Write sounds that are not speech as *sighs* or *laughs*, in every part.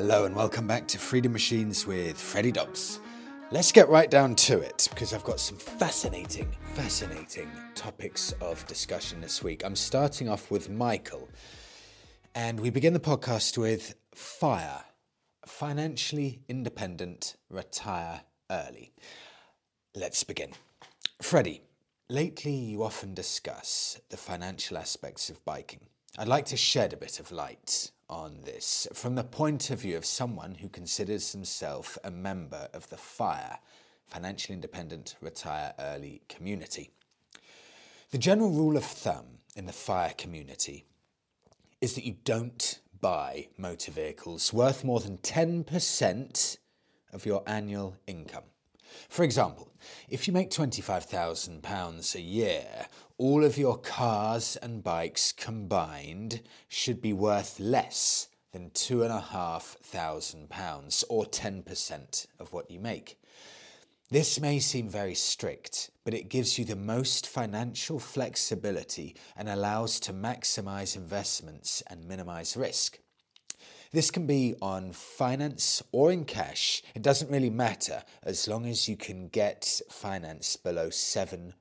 Hello and welcome back to Freedom Machines with Freddie Dobbs. Let's get right down to it because I've got some fascinating, fascinating topics of discussion this week. I'm starting off with Michael, and we begin the podcast with FIRE Financially Independent Retire Early. Let's begin. Freddie, lately you often discuss the financial aspects of biking. I'd like to shed a bit of light on this from the point of view of someone who considers himself a member of the FIRE, Financially Independent Retire Early community. The general rule of thumb in the FIRE community is that you don't buy motor vehicles worth more than 10% of your annual income. For example, if you make £25,000 a year, all of your cars and bikes combined should be worth less than £2,500 or 10% of what you make. This may seem very strict, but it gives you the most financial flexibility and allows to maximize investments and minimize risk. This can be on finance or in cash. It doesn't really matter as long as you can get finance below 7%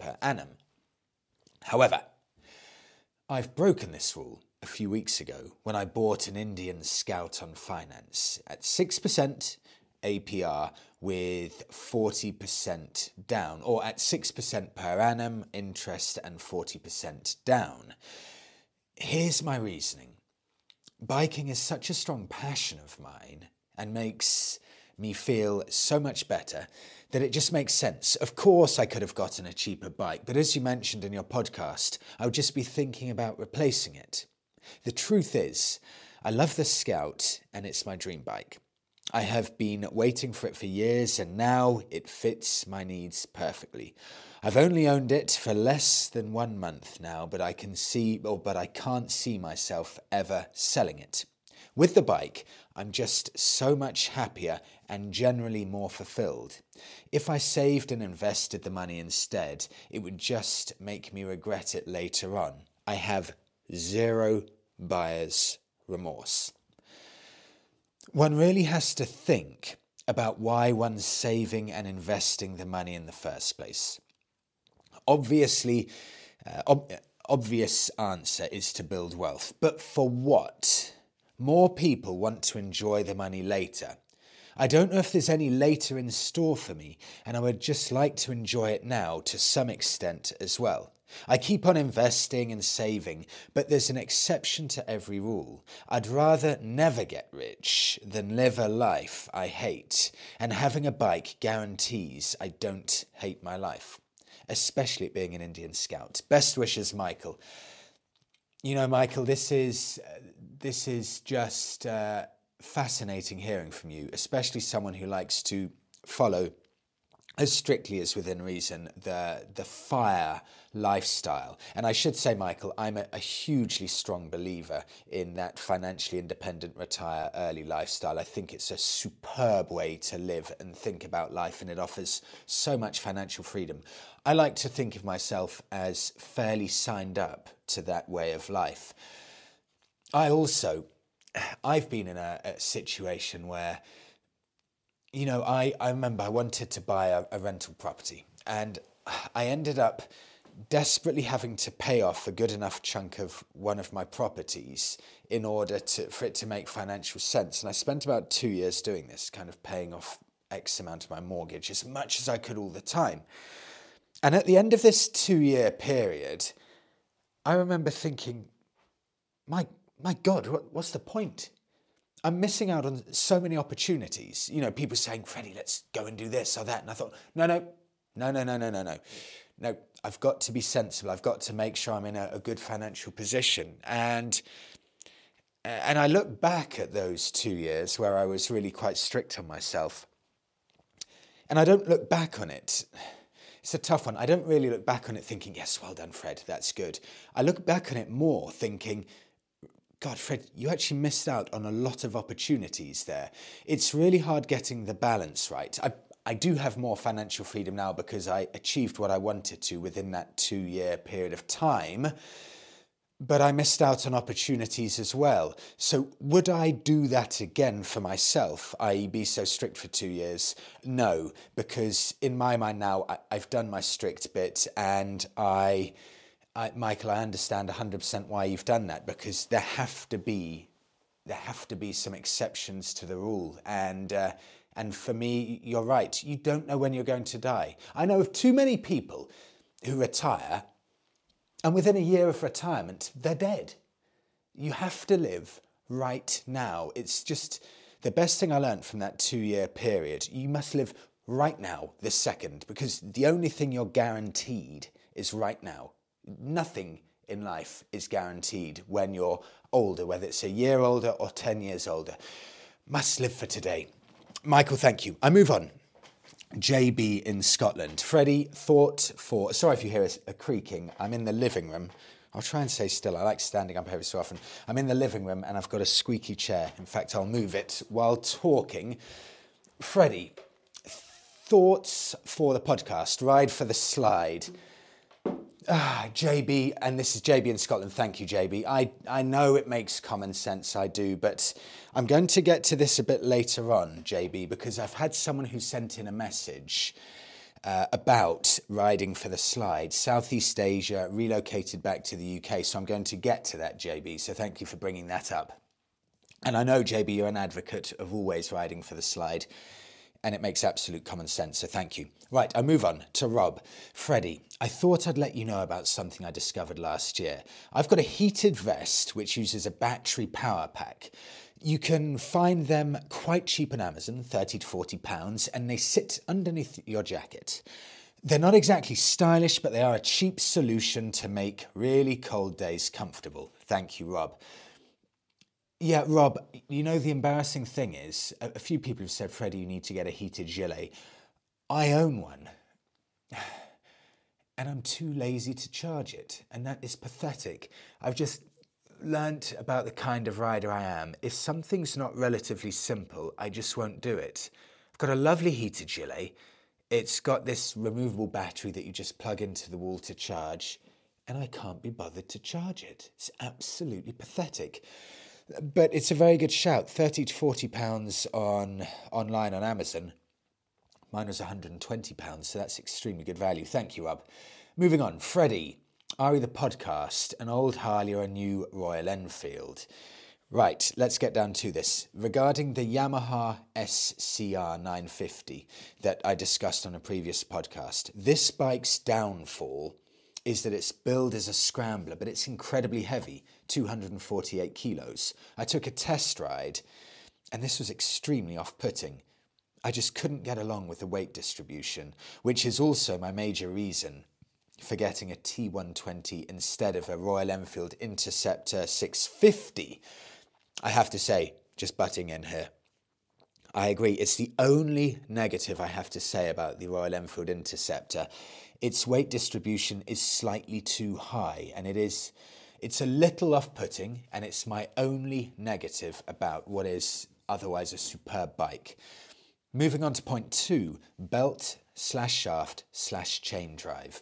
per annum. However, I've broken this rule a few weeks ago when I bought an Indian Scout on finance at 6% APR with 40% down, or at 6% per annum interest and 40% down. Here's my reasoning biking is such a strong passion of mine and makes me feel so much better that it just makes sense. Of course, I could have gotten a cheaper bike, but as you mentioned in your podcast, I would just be thinking about replacing it. The truth is, I love the Scout and it's my dream bike. I have been waiting for it for years and now it fits my needs perfectly. I've only owned it for less than one month now, but I can see, or but I can't see myself ever selling it. With the bike, I'm just so much happier and generally more fulfilled. If I saved and invested the money instead, it would just make me regret it later on. I have zero buyer's remorse. One really has to think about why one's saving and investing the money in the first place obviously, uh, ob- obvious answer is to build wealth. But for what? More people want to enjoy the money later. I don't know if there's any later in store for me, and I would just like to enjoy it now to some extent as well. I keep on investing and saving, but there's an exception to every rule. I'd rather never get rich than live a life I hate, and having a bike guarantees I don't hate my life especially being an Indian scout. Best wishes, Michael. You know, Michael, this is this is just uh, fascinating hearing from you, especially someone who likes to follow as strictly as within reason, the the fire lifestyle. And I should say, Michael, I'm a, a, hugely strong believer in that financially independent, retire early lifestyle. I think it's a superb way to live and think about life, and it offers so much financial freedom. I like to think of myself as fairly signed up to that way of life. I also, *sighs* I've been in a, a situation where you know, I, I remember I wanted to buy a, a rental property and *sighs* I ended up desperately having to pay off a good enough chunk of one of my properties in order to, for it to make financial sense. And I spent about two years doing this, kind of paying off X amount of my mortgage as much as I could all the time. And at the end of this two year period, I remember thinking, my, my God, what, what's the point? I'm missing out on so many opportunities. You know, people saying, Freddie, let's go and do this or that. And I thought, no, no, no, no, no, no, no, no. No, I've got to be sensible. I've got to make sure I'm in a, a good financial position. And and I look back at those two years where I was really quite strict on myself. And I don't look back on it. It's a tough one. I don't really look back on it thinking, yes, well done, Fred, that's good. I look back on it more thinking, God, Fred, you actually missed out on a lot of opportunities there. It's really hard getting the balance right. I, I do have more financial freedom now because I achieved what I wanted to within that two year period of time. but I missed out on opportunities as well. So, would I do that again for myself, i.e., be so strict for two years? No, because in my mind now, I, have done my strict bit, and I, I, Michael, I understand 100% why you've done that because there have to be, there have to be some exceptions to the rule, and. Uh, and for me, you're right. You don't know when you're going to die. I know of too many people who retire and within a year of retirement, they're dead. You have to live right now. It's just the best thing I learned from that two year period. You must live right now, this second, because the only thing you're guaranteed is right now. Nothing in life is guaranteed when you're older, whether it's a year older or 10 years older. Must live for today. Michael, thank you. I move on. JB in Scotland. Freddie, thought for. Sorry if you hear a, creaking. I'm in the living room. I'll try and stay still. I like standing up every so often. I'm in the living room and I've got a squeaky chair. In fact, I'll move it while talking. Freddie, thoughts for the podcast? Ride for the slide. Ah, JB, and this is JB in Scotland. Thank you, JB. I, I know it makes common sense, I do, but I'm going to get to this a bit later on, JB, because I've had someone who sent in a message uh, about riding for the slide. Southeast Asia, relocated back to the UK, so I'm going to get to that, JB, so thank you for bringing that up. And I know, JB, you're an advocate of always riding for the slide and it makes absolute common sense, so thank you. Right, I move on to Rob. Freddie, I thought I'd let you know about something I discovered last year. I've got a heated vest which uses a battery power pack. You can find them quite cheap on Amazon, 30 to 40 pounds, and they sit underneath your jacket. They're not exactly stylish, but they are a cheap solution to make really cold days comfortable. Thank you, Rob. Yeah, Rob, you know, the embarrassing thing is a, few people have said, Freddie, you need to get a heated gilet. I own one. *sighs* And I'm too lazy to charge it. And that is pathetic. I've just learnt about the kind of rider I am. If something's not relatively simple, I just won't do it. I've got a lovely heated gilet. It's got this removable battery that you just plug into the wall to charge, and I can't be bothered to charge it. It's absolutely pathetic. But it's a very good shout. 30 to 40 pounds on online on Amazon. Mine was 120 pounds, so that's extremely good value. Thank you, Rob. Moving on, Freddie, Ari the podcast, an old Harley or a new Royal Enfield. Right, let's get down to this. Regarding the Yamaha SCR 950 that I discussed on a previous podcast, this bike's downfall is that its build as a scrambler, but it's incredibly heavy 248 kilos. I took a test ride, and this was extremely off putting. I just couldn't get along with the weight distribution, which is also my major reason for getting a T120 instead of a Royal Enfield Interceptor 650. I have to say, just butting in here, I agree. It's the only negative I have to say about the Royal Enfield Interceptor its weight distribution is slightly too high and it is it's a little off-putting and it's my only negative about what is otherwise a superb bike. Moving on to point two, belt slash shaft slash chain drive.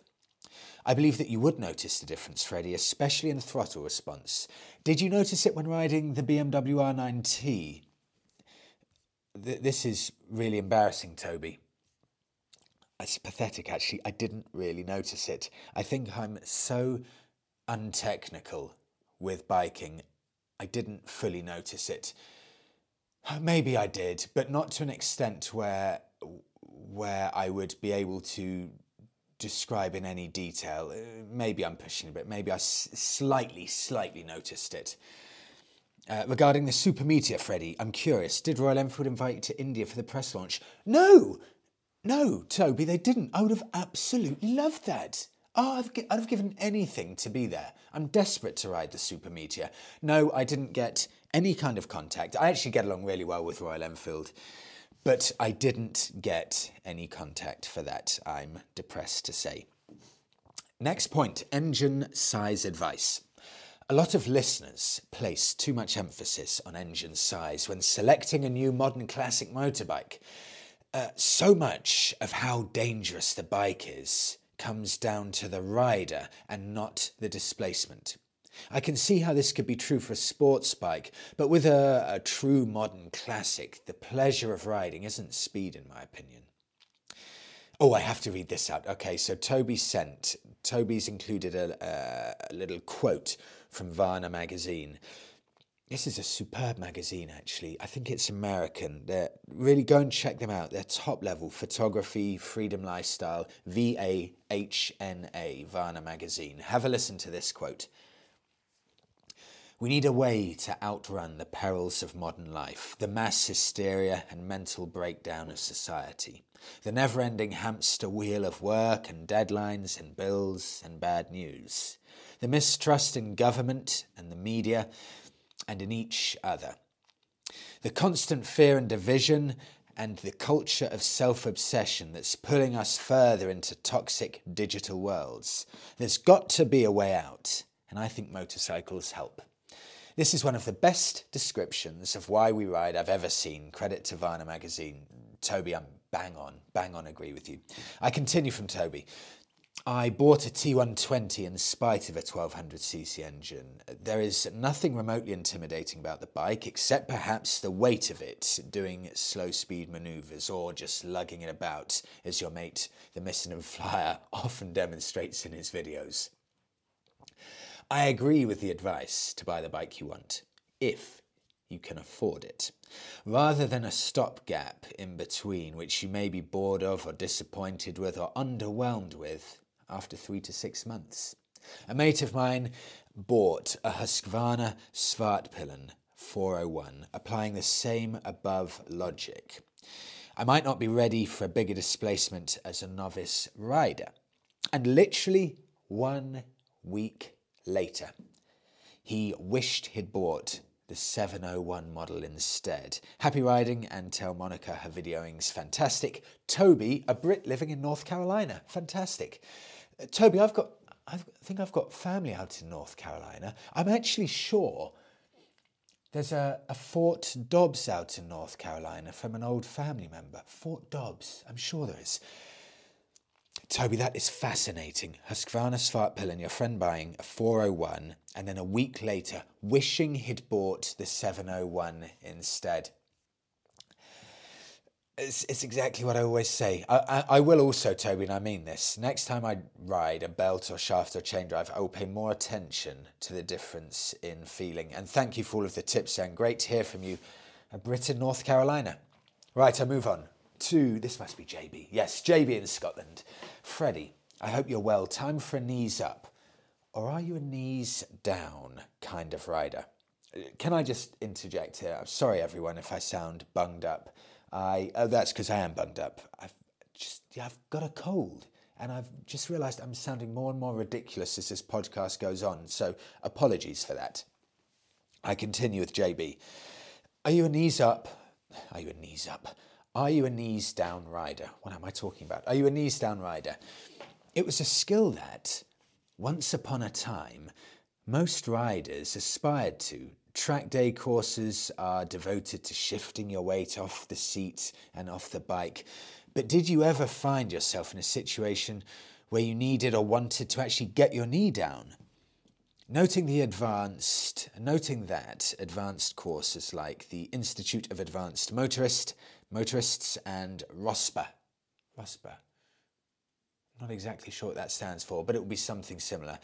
I believe that you would notice the difference, Freddie, especially in the throttle response. Did you notice it when riding the BMW R9T? Th- this is really embarrassing, Toby. It's pathetic, actually. I didn't really notice it. I think I'm so untechnical with biking, I didn't fully notice it. Maybe I did, but not to an extent where where I would be able to describe in any detail. Uh, maybe I'm pushing a bit. Maybe I s- slightly, slightly noticed it. Uh, regarding the Super Meteor, Freddie, I'm curious. Did Royal Enfield invite you to India for the press launch? No, no, Toby, they didn't. I would have absolutely loved that. Oh, I've, I'd have given anything to be there. I'm desperate to ride the Super Meteor. No, I didn't get any kind of contact. I actually get along really well with Royal Enfield, but I didn't get any contact for that, I'm depressed to say. Next point engine size advice. A lot of listeners place too much emphasis on engine size when selecting a new modern classic motorbike. Uh, so much of how dangerous the bike is comes down to the rider and not the displacement. I can see how this could be true for a sports bike, but with a, a true modern classic, the pleasure of riding isn't speed, in my opinion. Oh, I have to read this out. Okay, so Toby sent, Toby's included a, a little quote from Vahna magazine. This is a superb magazine, actually. I think it's American. They're, really go and check them out. They're top level photography, freedom lifestyle, V A H N A, Vahna magazine. Have a listen to this quote. We need a way to outrun the perils of modern life, the mass hysteria and mental breakdown of society, the never ending hamster wheel of work and deadlines and bills and bad news, the mistrust in government and the media and in each other. The constant fear and division and the culture of self obsession that's pulling us further into toxic digital worlds. There's got to be a way out, and I think motorcycles help. This is one of the best descriptions of why we ride I've ever seen. Credit to Vahna magazine. Toby, I'm bang on, bang on agree with you. I continue from Toby. I bought a T120 in spite of a 1200cc engine. There is nothing remotely intimidating about the bike, except perhaps the weight of it, doing slow speed manoeuvres or just lugging it about, as your mate, the Michelin Flyer, *laughs* often demonstrates in his videos. I agree with the advice to buy the bike you want, if you can afford it, rather than a stopgap in between, which you may be bored of or disappointed with or underwhelmed with after three to six months. A mate of mine bought a Husqvarna Svartpilen 401, applying the same above logic. I might not be ready for a bigger displacement as a novice rider. And literally one week later, he wished he'd bought the 701 model instead. Happy riding and tell Monica her videoing's fantastic. Toby, a Brit living in North Carolina, fantastic. Toby, I've got, I think I've got family out in North Carolina. I'm actually sure there's a, a Fort Dobbs out in North Carolina from an old family member. Fort Dobbs, I'm sure there is. Toby, that is fascinating. Husqvarna and your friend buying a 401 and then a week later wishing he'd bought the 701 instead. It's, it's exactly what I always say. I, I, I, will also, Toby, and I mean this. Next time I ride a belt or shaft or chain drive, I will pay more attention to the difference in feeling. And thank you for all of the tips, and great to hear from you, uh, a Brit in North Carolina. Right, I move on to this must be JB. Yes, JB in Scotland. Freddie, I hope you're well. Time for a knees up. Or are you a knees down kind of rider? Uh, can I just interject here? I'm sorry, everyone, if I sound bunged up. I oh that's because I am bunged up. I've just I've got a cold, and I've just realised I'm sounding more and more ridiculous as this podcast goes on. So apologies for that. I continue with JB. Are you a knees up? Are you a knees up? Are you a knees down rider? What am I talking about? Are you a knees down rider? It was a skill that, once upon a time, most riders aspired to Track day courses are devoted to shifting your weight off the seat and off the bike. But did you ever find yourself in a situation where you needed or wanted to actually get your knee down? Noting the advanced, noting that advanced courses like the Institute of Advanced Motorist, Motorists, and ROSPA, ROSPA, not exactly sure what that stands for, but it will be something similar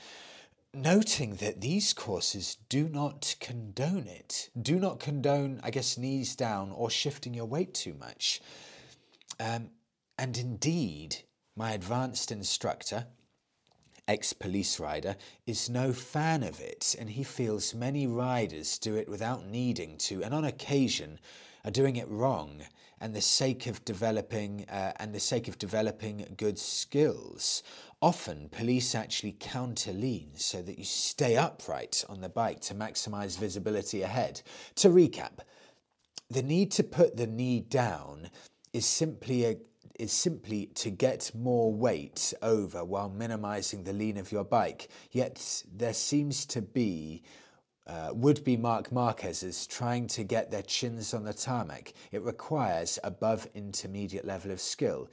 noting that these courses do not condone it, do not condone, I guess, knees down or shifting your weight too much. Um, and indeed, my advanced instructor, ex police rider, is no fan of it, and he feels many riders do it without needing to, and on occasion are doing it wrong and the sake of developing uh, and the sake of developing good skills Often, police actually counter lean so that you stay upright on the bike to maximize visibility ahead. To recap, the need to put the knee down is simply a is simply to get more weight over while minimizing the lean of your bike. Yet there seems to be uh, would be Marc Marquez's trying to get their chins on the tarmac. It requires above intermediate level of skill.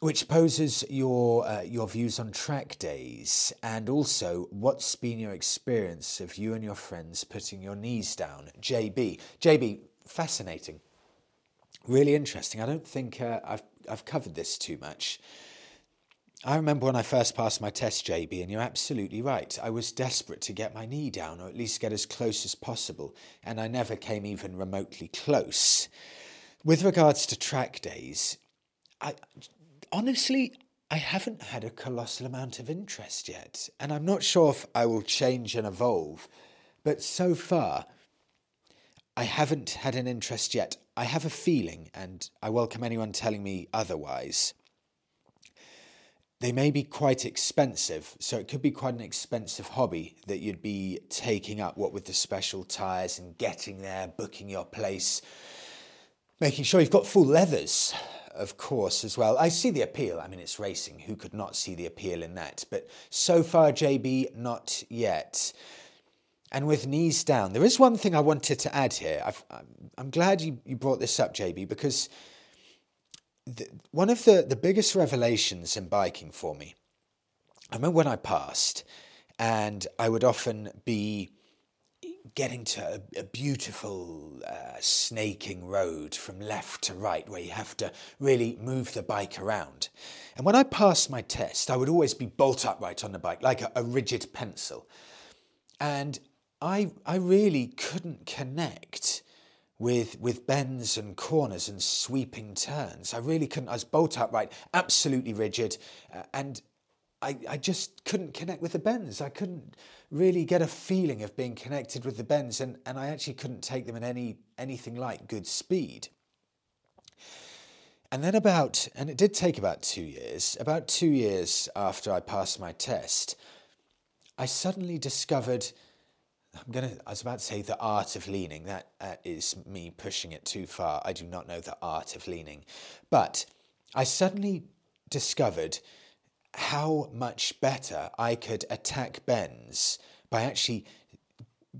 which poses your uh, your views on track days and also what's been your experience of you and your friends putting your knees down. JB, JB, fascinating, really interesting. I don't think uh, I've I've covered this too much. I remember when I first passed my test, JB, and you're absolutely right. I was desperate to get my knee down, or at least get as close as possible, and I never came even remotely close. With regards to track days, I honestly, I haven't had a colossal amount of interest yet, and I'm not sure if I will change and evolve, but so far, I haven't had an interest yet. I have a feeling, and I welcome anyone telling me otherwise. They may be quite expensive, so it could be quite an expensive hobby that you'd be taking up, what with the special tyres and getting there, booking your place, making sure you've got full leathers, of course, as well. I see the appeal. I mean, it's racing. Who could not see the appeal in that? But so far, JB, not yet. And with knees down, there is one thing I wanted to add here. i am glad you, you brought this up, JB, because the, one of the, the biggest revelations in biking for me, I remember when I passed, and I would often be getting to a, a beautiful uh, snaking road from left to right where you have to really move the bike around. And when I passed my test, I would always be bolt upright on the bike, like a, a rigid pencil. And I, I really couldn't connect with with bends and corners and sweeping turns. I really couldn't. I was bolt upright, absolutely rigid, uh, and I, I just couldn't connect with the bends. I couldn't really get a feeling of being connected with the bends, and, and I actually couldn't take them at any anything like good speed. And then about, and it did take about two years, about two years after I passed my test, I suddenly discovered, I'm to, I was about to say the art of leaning. That uh, is me pushing it too far. I do not know the art of leaning. But I suddenly discovered how much better I could attack bends by actually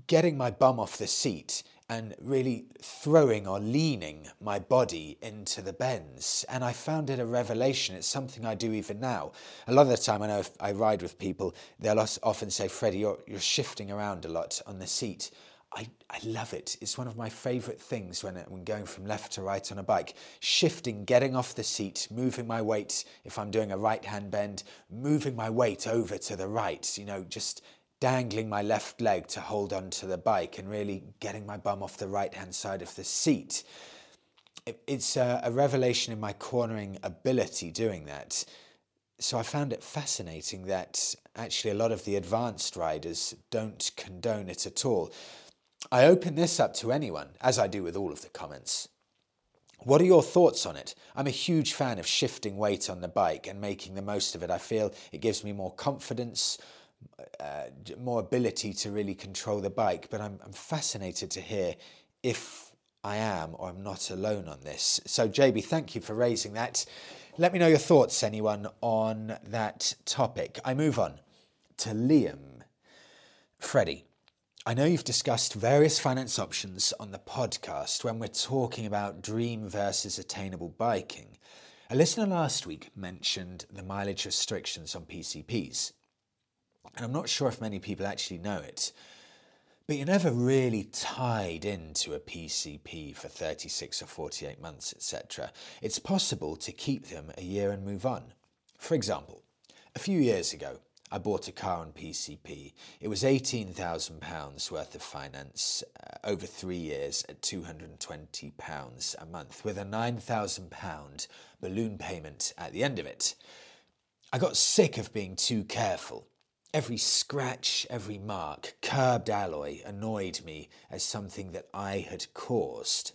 getting my bum off the seat and really throwing or leaning my body into the bends. And I found it a revelation. It's something I do even now. A lot of the time, I know if I ride with people, they'll often say, Freddie, you're, you're shifting around a lot on the seat. I, I love it. It's one of my favourite things when, when going from left to right on a bike. Shifting, getting off the seat, moving my weight if I'm doing a right hand bend, moving my weight over to the right, you know, just dangling my left leg to hold on to the bike and really getting my bum off the right hand side of the seat. It's a, a revelation in my cornering ability doing that. So I found it fascinating that actually a lot of the advanced riders don't condone it at all. I open this up to anyone, as I do with all of the comments. What are your thoughts on it? I'm a huge fan of shifting weight on the bike and making the most of it. I feel it gives me more confidence, uh, more ability to really control the bike. But I'm, I'm fascinated to hear if I am or I'm not alone on this. So, JB, thank you for raising that. Let me know your thoughts, anyone, on that topic. I move on to Liam. Freddie, I know you've discussed various finance options on the podcast when we're talking about dream versus attainable biking. A listener last week mentioned the mileage restrictions on PCPs. And I'm not sure if many people actually know it, but you're never really tied into a PCP for 36 or 48 months, etc. It's possible to keep them a year and move on. For example, a few years ago, I bought a car on PCP. It was £18,000 worth of finance uh, over three years at £220 a month, with a £9,000 balloon payment at the end of it. I got sick of being too careful. Every scratch, every mark, curbed alloy annoyed me as something that I had caused.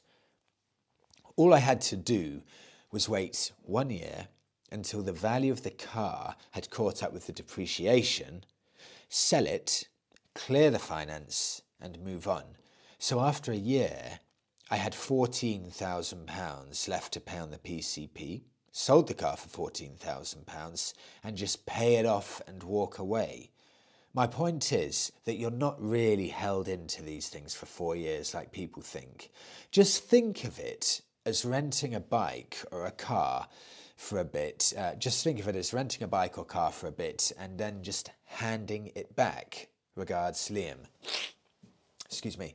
All I had to do was wait one year until the value of the car had caught up with the depreciation, sell it, clear the finance, and move on. So after a year, I had £14,000 left to pay on the PCP, sold the car for £14,000, and just pay it off and walk away. My point is that you're not really held into these things for four years like people think. Just think of it as renting a bike or a car for a bit. Uh, just think of it as renting a bike or car for a bit and then just handing it back. Regards, Liam. Excuse me.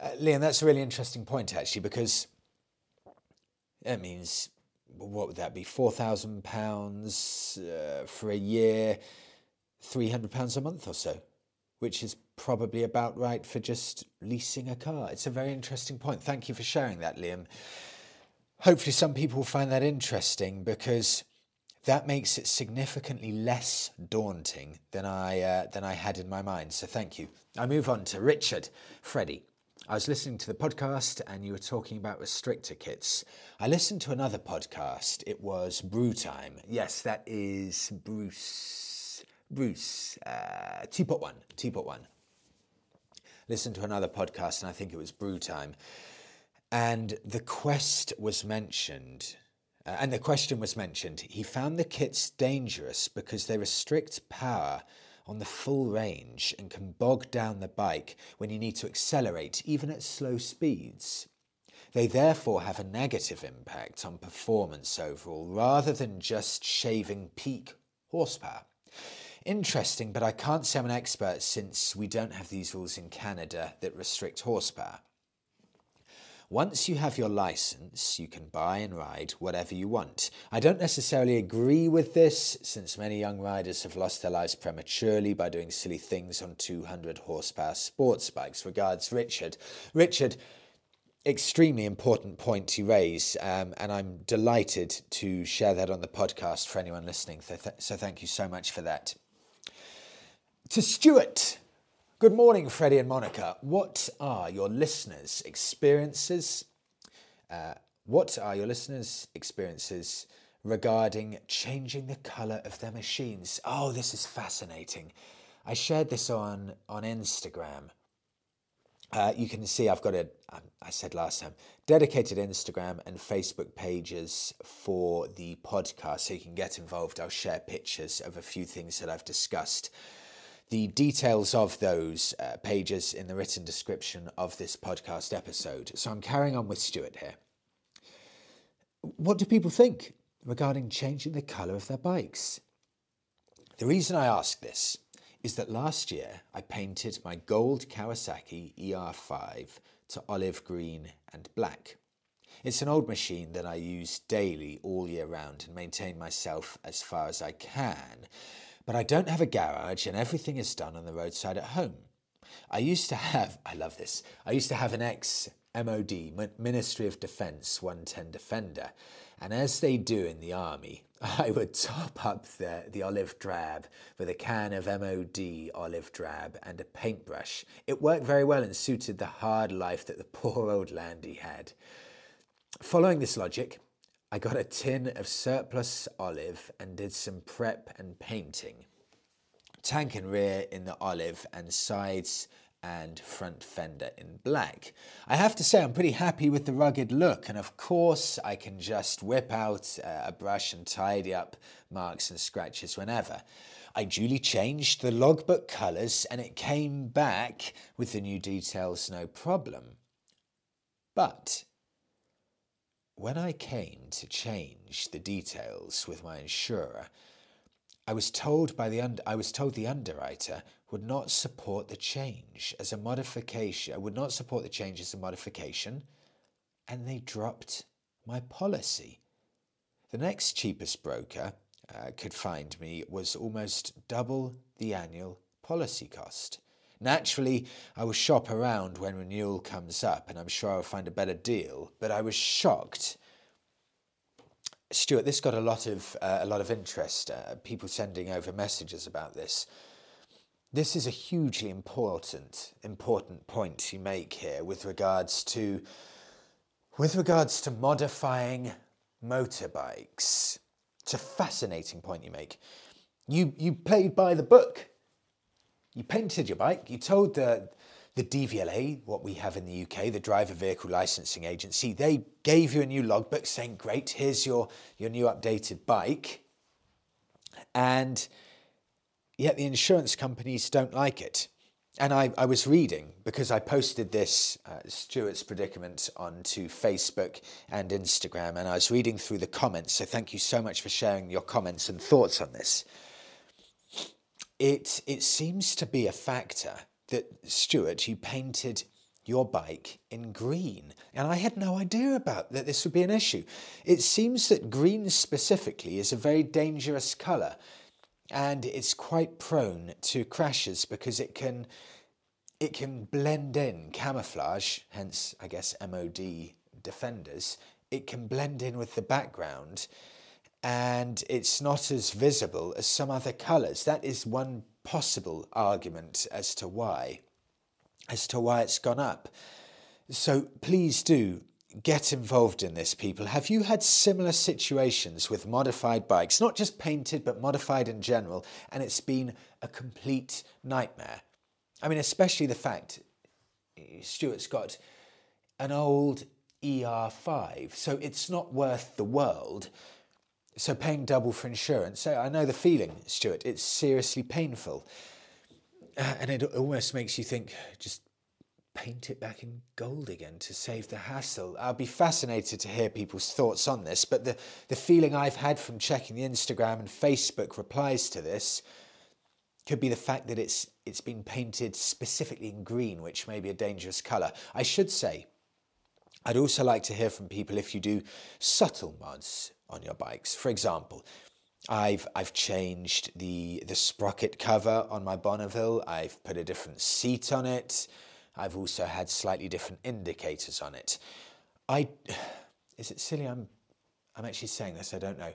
Uh, Liam, that's a really interesting point actually because that means what would that be? Four thousand uh, pounds for a year, three hundred pounds a month or so, which is probably about right for just leasing a car. It's a very interesting point. Thank you for sharing that, Liam. Hopefully, some people will find that interesting because that makes it significantly less daunting than I uh, than I had in my mind. So thank you. I move on to Richard, Freddie. I was listening to the podcast and you were talking about restrictor kits. I listened to another podcast. It was Brew Time. Yes, that is Bruce. Bruce. Uh, Teapot One. Teapot One. Listened to another podcast and I think it was Brew Time. And the quest was mentioned. Uh, and the question was mentioned. He found the kits dangerous because they restrict power on the full range and can bog down the bike when you need to accelerate, even at slow speeds. They therefore have a negative impact on performance overall rather than just shaving peak horsepower. Interesting, but I can't say I'm an expert since we don't have these rules in Canada that restrict horsepower. Once you have your license, you can buy and ride whatever you want. I don't necessarily agree with this, since many young riders have lost their lives prematurely by doing silly things on 200 horsepower sports bikes. Regards, Richard. Richard, extremely important point you raise, um, and I'm delighted to share that on the podcast for anyone listening. So, th- so thank you so much for that. To Stuart. Good morning, Freddie and Monica. What are your listeners' experiences? Uh, what are your listeners' experiences regarding changing the colour of their machines? Oh, this is fascinating. I shared this on, on Instagram. Uh, you can see I've got a, um, I said last time, dedicated Instagram and Facebook pages for the podcast so you can get involved. I'll share pictures of a few things that I've discussed the details of those uh, pages in the written description of this podcast episode. So I'm carrying on with Stuart here. What do people think regarding changing the colour of their bikes? The reason I ask this is that last year I painted my gold Kawasaki ER5 to olive green and black. It's an old machine that I use daily all year round and maintain myself as far as I can. But I don't have a garage and everything is done on the roadside at home. I used to have, I love this, I used to have an ex MOD, Ministry of Defence 110 Defender, and as they do in the army, *laughs* I would top up the, the olive drab with a can of MOD olive drab and a paintbrush. It worked very well and suited the hard life that the *laughs* poor old landy had. Following this logic, I got a tin of surplus olive and did some prep and painting. Tank and rear in the olive and sides and front fender in black. I have to say, I'm pretty happy with the rugged look, and of course, I can just whip out uh, a brush and tidy up marks and scratches whenever. I duly changed the logbook colours and it came back with the new details no problem. But when I came to change the details with my insurer, I was told by the I was told the underwriter would not support the change as a modification. Would not support the change as a modification, and they dropped my policy. The next cheapest broker uh, could find me was almost double the annual policy cost. Naturally, I will shop around when renewal comes up and I'm sure I'll find a better deal, but I was shocked. Stuart, this got a lot of, uh, a lot of interest, uh, people sending over messages about this. This is a hugely important, important point you make here with regards to, with regards to modifying motorbikes. It's a fascinating point you make. You, you played by the book you painted your bike, you told the, the DVLA, what we have in the UK, the Driver Vehicle Licensing Agency, they gave you a new logbook saying, Great, here's your, your new updated bike. And yet the insurance companies don't like it. and I, I, was reading because I posted this uh, Stuart's predicament onto Facebook and Instagram, and I was reading through the comments. So thank you so much for sharing your comments and thoughts on this. It it seems to be a factor that Stuart, you painted your bike in green, and I had no idea about that. This would be an issue. It seems that green specifically is a very dangerous colour and it's quite prone to crashes because it can it can blend in camouflage hence i guess mod defenders it can blend in with the background and it's not as visible as some other colors that is one possible argument as to why as to why it's gone up so please do get involved in this, people. Have you had similar situations with modified bikes, not just painted, but modified in general, and it's been a complete nightmare? I mean, especially the fact Stuart's got an old ER5, so it's not worth the world. So paying double for insurance, so I know the feeling, Stuart. It's seriously painful, uh, and it almost makes you think, just paint it back in gold again to save the hassle. I'll be fascinated to hear people's thoughts on this, but the, the feeling I've had from checking the Instagram and Facebook replies to this could be the fact that it's it's been painted specifically in green, which may be a dangerous colour. I should say, I'd also like to hear from people if you do subtle mods on your bikes. For example, I've I've changed the the sprocket cover on my Bonneville. I've put a different seat on it. I've also had slightly different indicators on it. I *sighs* is it silly? I'm I'm actually saying this. I don't know.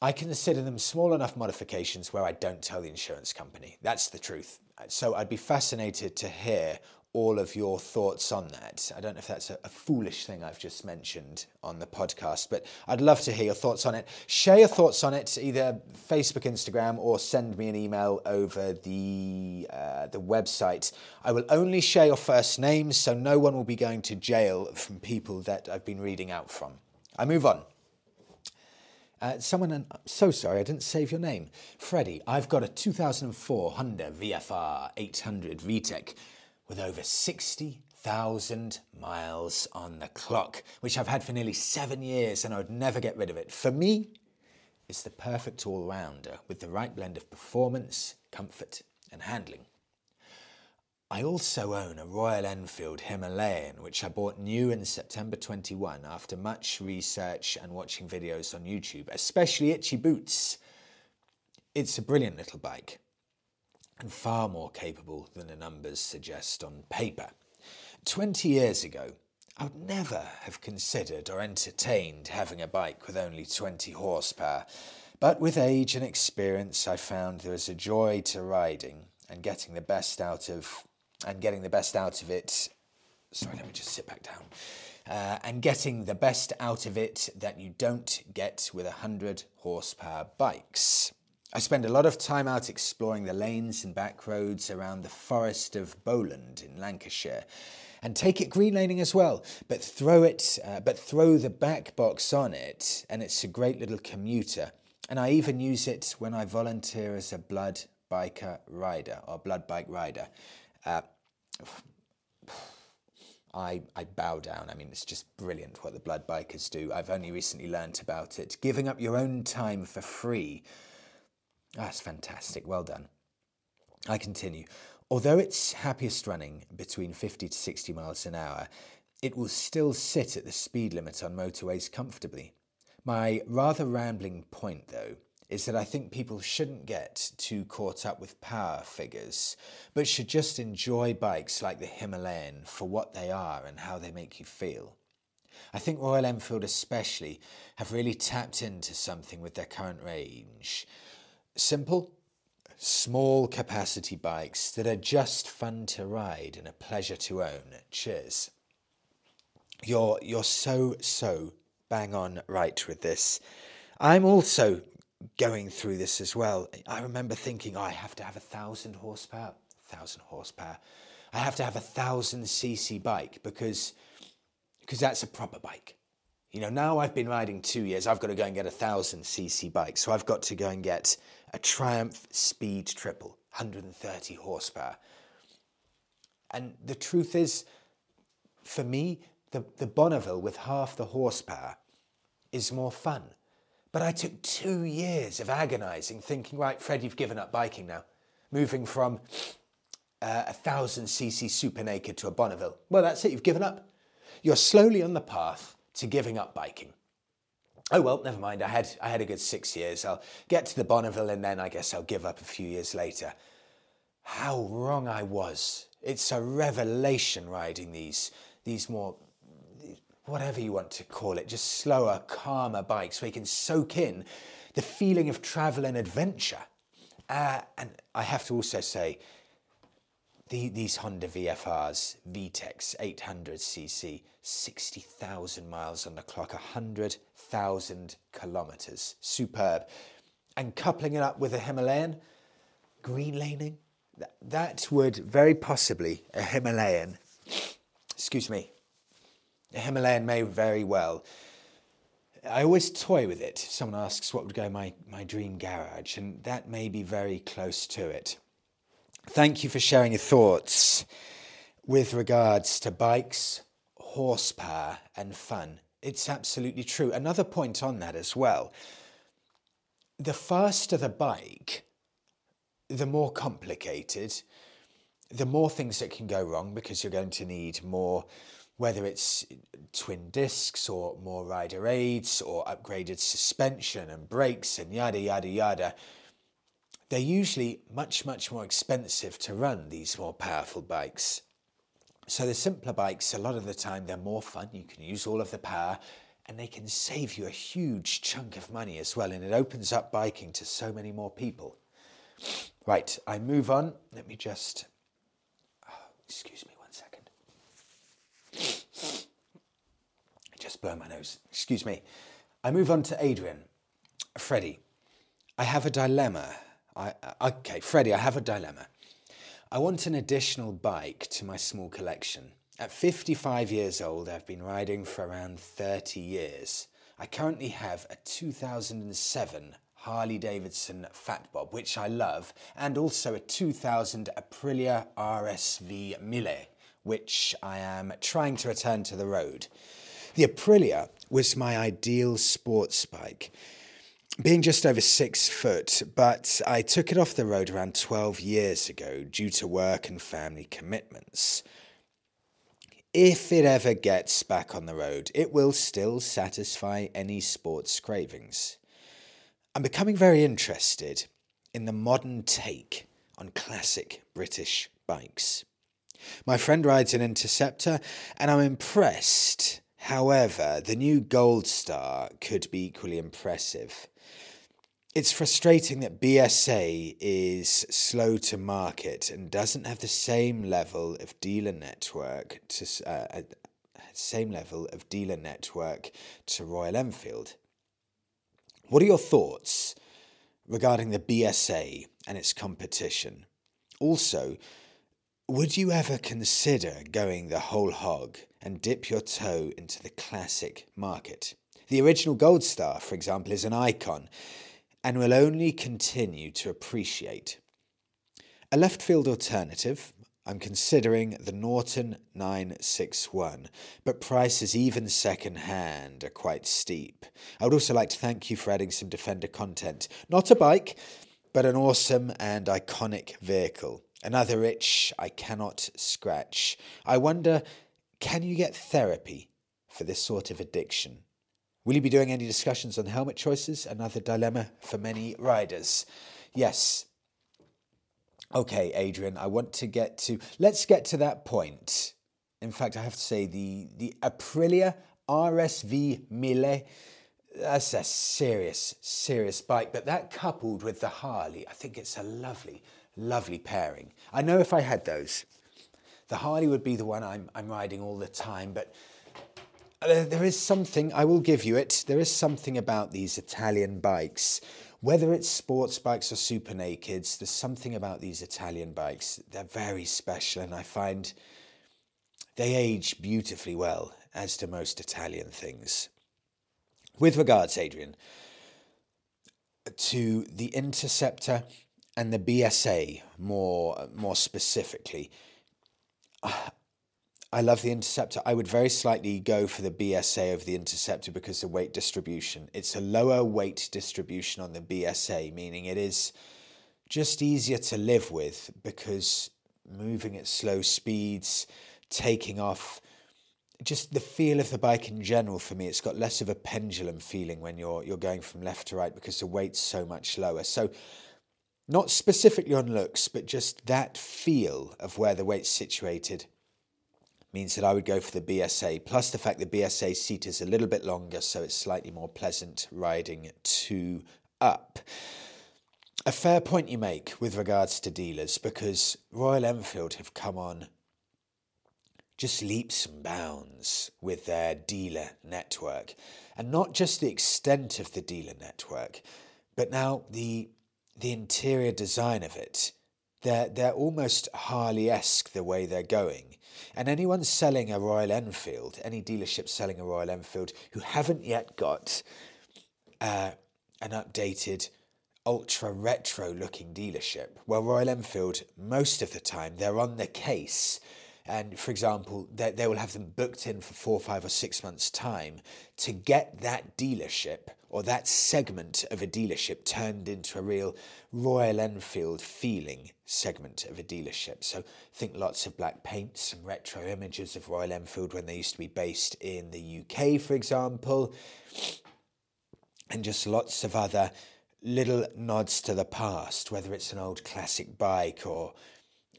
I consider them small enough modifications where I don't tell the insurance company. That's the truth. So I'd be fascinated to hear all of your thoughts on that. I don't know if that's a, a, foolish thing I've just mentioned on the podcast, but I'd love to hear your thoughts on it. Share your thoughts on it, either Facebook, Instagram, or send me an email over the uh, the website. I will only share your first names, so no one will be going to jail from people that I've been reading out from. I move on. Uh, someone, I'm so sorry, I didn't save your name. Freddie, I've got a 2004 Honda VFR 800 VTEC with over 60,000 miles on the clock, which I've had for nearly seven years and I would never get rid of it. For me, it's the perfect all rounder with the right blend of performance, comfort, and handling. I also own a Royal Enfield Himalayan, which I bought new in September 21 after much research and watching videos on YouTube, especially Itchy Boots. It's a brilliant little bike and far more capable than the numbers suggest on paper. 20 years ago, I would never have considered or entertained having a bike with only 20 horsepower, but with age and experience, I found there is a joy to riding and getting the best out of and getting the best out of it. Sorry, let me just sit back down. Uh, and getting the best out of it that you don't get with 100 horsepower bikes. I spend a lot of time out exploring the lanes and back roads around the forest of Bowland in Lancashire, and take it green laning as well. But throw it, uh, but throw the back box on it, and it's a great little commuter. And I even use it when I volunteer as a blood biker rider or blood bike rider. Uh, I, I bow down. I mean, it's just brilliant what the blood bikers do. I've only recently learnt about it. Giving up your own time for free that's fantastic. Well done. I continue. Although it's happiest running between 50 to 60 miles an hour, it will still sit at the speed limit on motorways comfortably. My rather rambling point, though, is that I think people shouldn't get too caught up with power figures, but should just enjoy bikes like the Himalayan for what they are and how they make you feel. I think Royal Enfield, especially, have really tapped into something with their current range Simple, small capacity bikes that are just fun to ride and a pleasure to own. Cheers. You're, you're so, so bang on right with this. I'm also going through this as well. I remember thinking, oh, I have to have a thousand horsepower, thousand horsepower. I have to have a thousand cc bike because because that's a proper bike. You know, now I've been riding two years, I've got to go and get a thousand cc bike. So I've got to go and get a Triumph Speed Triple, 130 horsepower. And the truth is, for me, the, the Bonneville with half the horsepower is more fun. But I took two years of agonizing, thinking, right, Fred, you've given up biking now, moving from uh, a thousand cc super naked to a Bonneville. Well, that's it, you've given up. You're slowly on the path to giving up biking. Oh well, never mind. I had I had a good six years. I'll get to the Bonneville and then I guess I'll give up a few years later. How wrong I was. It's a revelation riding these these more whatever you want to call it, just slower, calmer bikes where you can soak in the feeling of travel and adventure. Uh, and I have to also say, the, these Honda VFRs, VTECs, 800cc, 60,000 miles on the clock, 100,000 kilometers. Superb. And coupling it up with a Himalayan, green laning, that, would very possibly, a Himalayan, excuse me, a Himalayan may very well. I always toy with it. Someone asks what would go my, my dream garage, and that may be very close to it. Thank you for sharing your thoughts with regards to bikes, horsepower, and fun. It's absolutely true. Another point on that as well the faster the bike, the more complicated, the more things that can go wrong because you're going to need more whether it's twin discs or more rider aids or upgraded suspension and brakes and yada, yada, yada, they're usually much, much more expensive to run, these more powerful bikes. So the simpler bikes, a lot of the time, they're more fun. You can use all of the power and they can save you a huge chunk of money as well. And it opens up biking to so many more people. Right, I move on. Let me just, oh, excuse me. one second. just blow my nose. Excuse me. I move on to Adrian. Freddie, I have a dilemma. I, okay, Freddie, I have a dilemma. I want an additional bike to my small collection. At 55 years old, I've been riding for around 30 years. I currently have a 2007 Harley Davidson Fat Bob, which I love, and also a 2000 Aprilia RSV Mille, which I am trying to return to the road. The Aprilia was my ideal sports bike. Being just over six foot, but I took it off the road around 12 years ago due to work and family commitments. If it ever gets back on the road, it will still satisfy any sports cravings. I'm becoming very interested in the modern take on classic British bikes. My friend rides an Interceptor, and I'm impressed However, the new Gold Star could be equally impressive. It's frustrating that BSA is slow to market and doesn't have the same level of dealer network to uh, uh, same level of dealer network to Royal Enfield. What are your thoughts regarding the BSA and its competition? Also, would you ever consider going the whole hog and dip your toe into the classic market? The original Gold Star, for example, is an icon and will only continue to appreciate. A left field alternative, I'm considering the Norton 961, but prices even second hand are quite steep. I would also like to thank you for adding some Defender content. Not a bike, but an awesome and iconic vehicle. Another itch I cannot scratch. I wonder can you get therapy for this sort of addiction? Will you be doing any discussions on helmet choices? Another dilemma for many riders. Yes. Okay, Adrian, I want to get to. Let's get to that point. In fact, I have to say the, the Aprilia RSV Mille. That's a serious, serious bike. But that coupled with the Harley, I think it's a lovely, Lovely pairing. I know if I had those, the Harley would be the one I'm, I'm riding all the time, but there is something, I will give you it, there is something about these Italian bikes. Whether it's sports bikes or super nakeds, there's something about these Italian bikes. They're very special, and I find they age beautifully well, as do most Italian things. With regards, Adrian, to the Interceptor and the BSA more more specifically. I love the Interceptor. I would very slightly go for the BSA over the Interceptor because the weight distribution. It's a lower weight distribution on the BSA, meaning it is just easier to live with because moving at slow speeds, taking off, just the feel of the bike in general for me, it's got less of a pendulum feeling when you're you're going from left to right because the weight's so much lower. So not specifically on looks, but just that feel of where the weight's situated means that I would go for the BSA, plus the fact the BSA seat is a little bit longer, so it's slightly more pleasant riding to up. A fair point you make with regards to dealers because Royal Enfield have come on just leaps and bounds with their dealer network. And not just the extent of the dealer network, but now the, the interior design of it. They're, they're almost Harley esque the way they're going. And anyone selling a Royal Enfield, any dealership selling a Royal Enfield who haven't yet got uh, an updated ultra retro looking dealership, well, Royal Enfield, most of the time, they're on the case. And for example, they, they will have them booked in for four, five, or six months' time to get that dealership or that segment of a dealership turned into a real Royal Enfield feeling segment of a dealership. So think lots of black paint, some retro images of Royal Enfield when they used to be based in the UK, for example, and just lots of other little nods to the past, whether it's an old classic bike or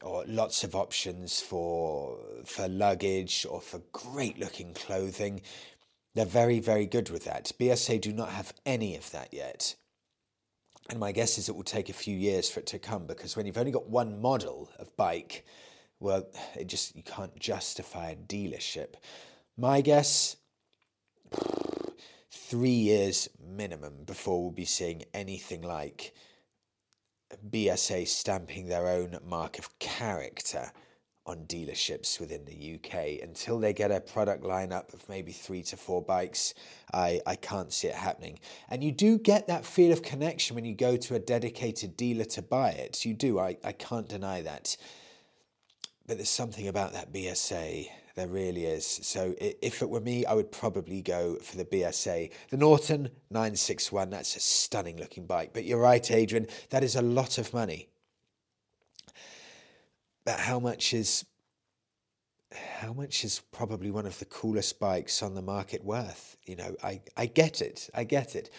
or lots of options for for luggage or for great looking clothing. They're very, very good with that. BSA do not have any of that yet. And my guess is it will take a few years for it to come because when you've only got one model of bike, well, it just you can't justify a dealership. My guess three years minimum before we'll be seeing anything like BSA stamping their own mark of character on dealerships within the UK. Until they get a product lineup of maybe three to four bikes, I, I can't see it happening. And you do get that feel of connection when you go to a dedicated dealer to buy it. You do, I, I can't deny that. But there's something about that BSA there really is. So if it were me, I would probably go for the BSA. The Norton 961, that's a stunning looking bike. But you're right, Adrian, that is a lot of money. But how much is how much is probably one of the coolest bikes on the market worth? You know, I, I get it. I get it.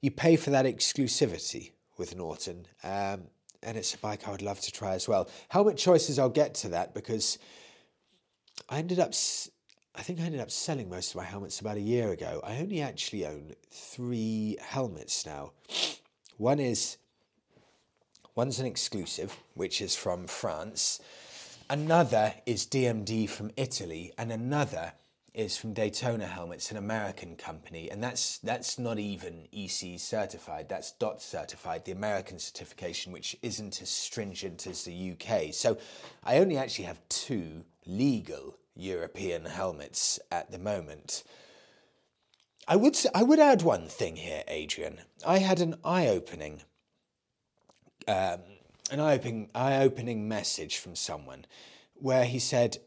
You pay for that exclusivity with Norton. Um, and it's a bike I would love to try as well. Helmet choices, I'll get to that because I ended up, I think I ended up selling most of my helmets about a year ago. I only actually own three helmets now. One is, one's an exclusive, which is from France. Another is DMD from Italy, and another is from Daytona Helmets, an American company, and that's that's not even EC certified. That's DOT certified, the American certification, which isn't as stringent as the UK. So I only actually have two legal European helmets at the moment. I would I would add one thing here, Adrian. I had an eye-opening, um, an eye-opening, eye-opening message from someone, where he said,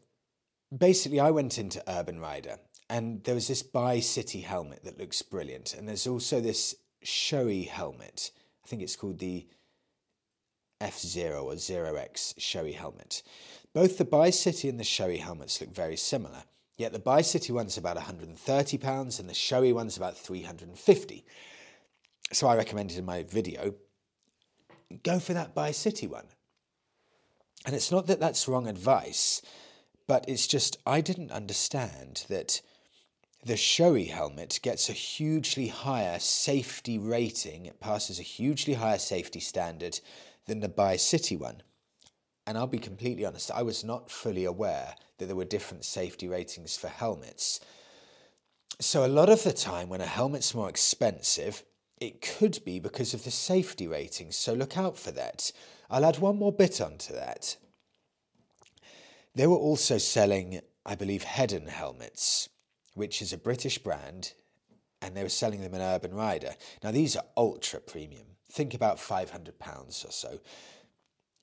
basically, I went into Urban Rider, and there was this Bi City helmet that looks brilliant, and there's also this Shoei helmet. I think it's called the F Zero or Zero X Shoei helmet. Both the Bi City and the Shoei helmets look very similar, yet the Bi City one's about £130 and the Shoei one's about 350 So I recommended in my video go for that Bi City one. And it's not that that's wrong advice, but it's just I didn't understand that the Shoei helmet gets a hugely higher safety rating, it passes a hugely higher safety standard than the Bi City one. And I'll be completely honest, I was not fully aware that there were different safety ratings for helmets. So, a lot of the time, when a helmet's more expensive, it could be because of the safety ratings. So, look out for that. I'll add one more bit onto that. They were also selling, I believe, Hedon helmets, which is a British brand, and they were selling them in Urban Rider. Now, these are ultra premium. Think about £500 or so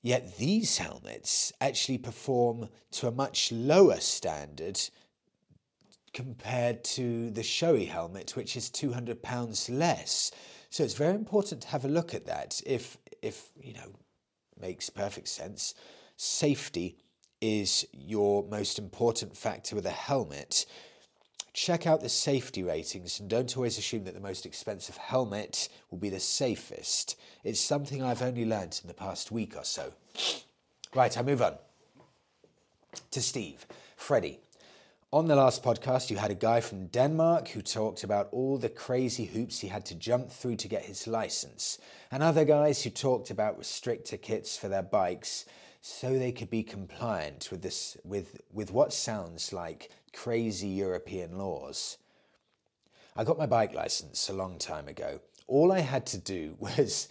Yet these helmets actually perform to a much lower standard compared to the Shoei helmet, which is 200 pounds less. So it's very important to have a look at that. If, if you know, makes perfect sense. Safety is your most important factor with a helmet. Check out the safety ratings and don't always assume that the most expensive helmet will be the safest. It's something I've only learnt in the past week or so. Right, I move on to Steve. Freddie, on the last podcast, you had a guy from Denmark who talked about all the crazy hoops he had to jump through to get his license, and other guys who talked about restrictor kits for their bikes so they could be compliant with this with with what sounds like crazy European laws. I got my bike license a long time ago. All I had to do *laughs* was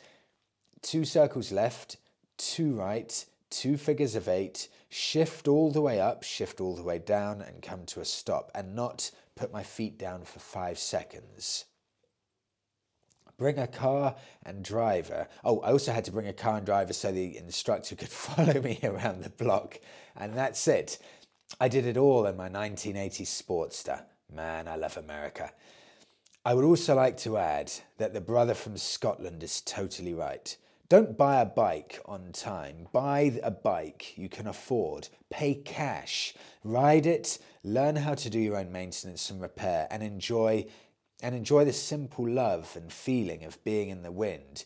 two circles left, two right, two figures of eight, shift all the way up, shift all the way down, and come to a stop, and not put my feet down for five seconds. Bring a car and driver. Oh, I also had to bring a car and driver so the instructor could *laughs* follow me around the block, and that's it. I did it all in my 1980s Sportster. Man, I love America. I would also like to add that the brother from Scotland is totally right. Don't buy a bike on time. Buy a bike you can afford. Pay cash. Ride it. Learn how to do your own maintenance and repair and enjoy and enjoy the simple love and feeling of being in the wind.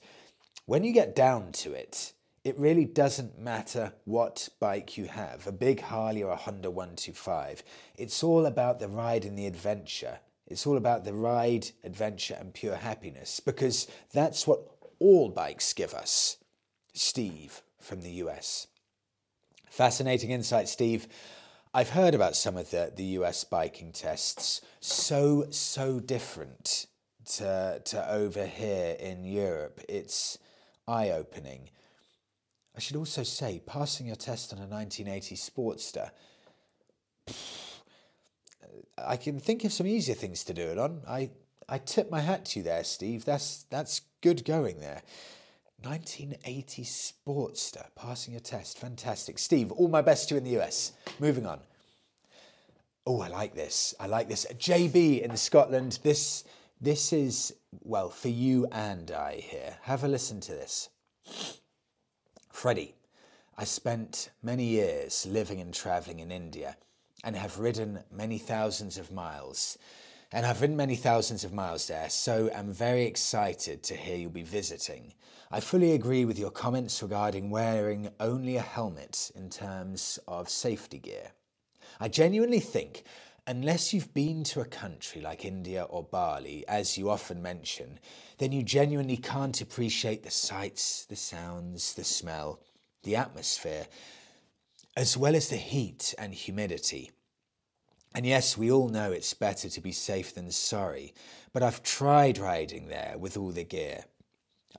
When you get down to it, it really doesn't matter what bike you have, a big Harley or a Honda 125. It's all about the ride and the adventure. It's all about the ride, adventure, and pure happiness because that's what all bikes give us. Steve from the US. Fascinating insight, Steve. I've heard about some of the, the US biking tests. So, so different to, to over here in Europe. It's eye opening. I should also say, passing your test on a 1980 Sportster, I can think of some easier things to do it on. I, I tip my hat to you there, Steve. That's, that's good going there. 1980 Sportster, passing a test. Fantastic. Steve, all my best to you in the US. Moving on. Oh, I like this. I like this. JB in Scotland. This, this is, well, for you and I here. Have a listen to this. Freddie, I spent many years living and traveling in India and have ridden many thousands of miles and I've ridden many thousands of miles there, so I'm very excited to hear you'll be visiting. I fully agree with your comments regarding wearing only a helmet in terms of safety gear. I genuinely think, unless you've been to a country like India or Bali, as you often mention, then you genuinely can't appreciate the sights, the sounds, the smell, the atmosphere, as well as the heat and humidity. And yes, we all know it's better to be safe than sorry, but I've tried riding there with all the gear,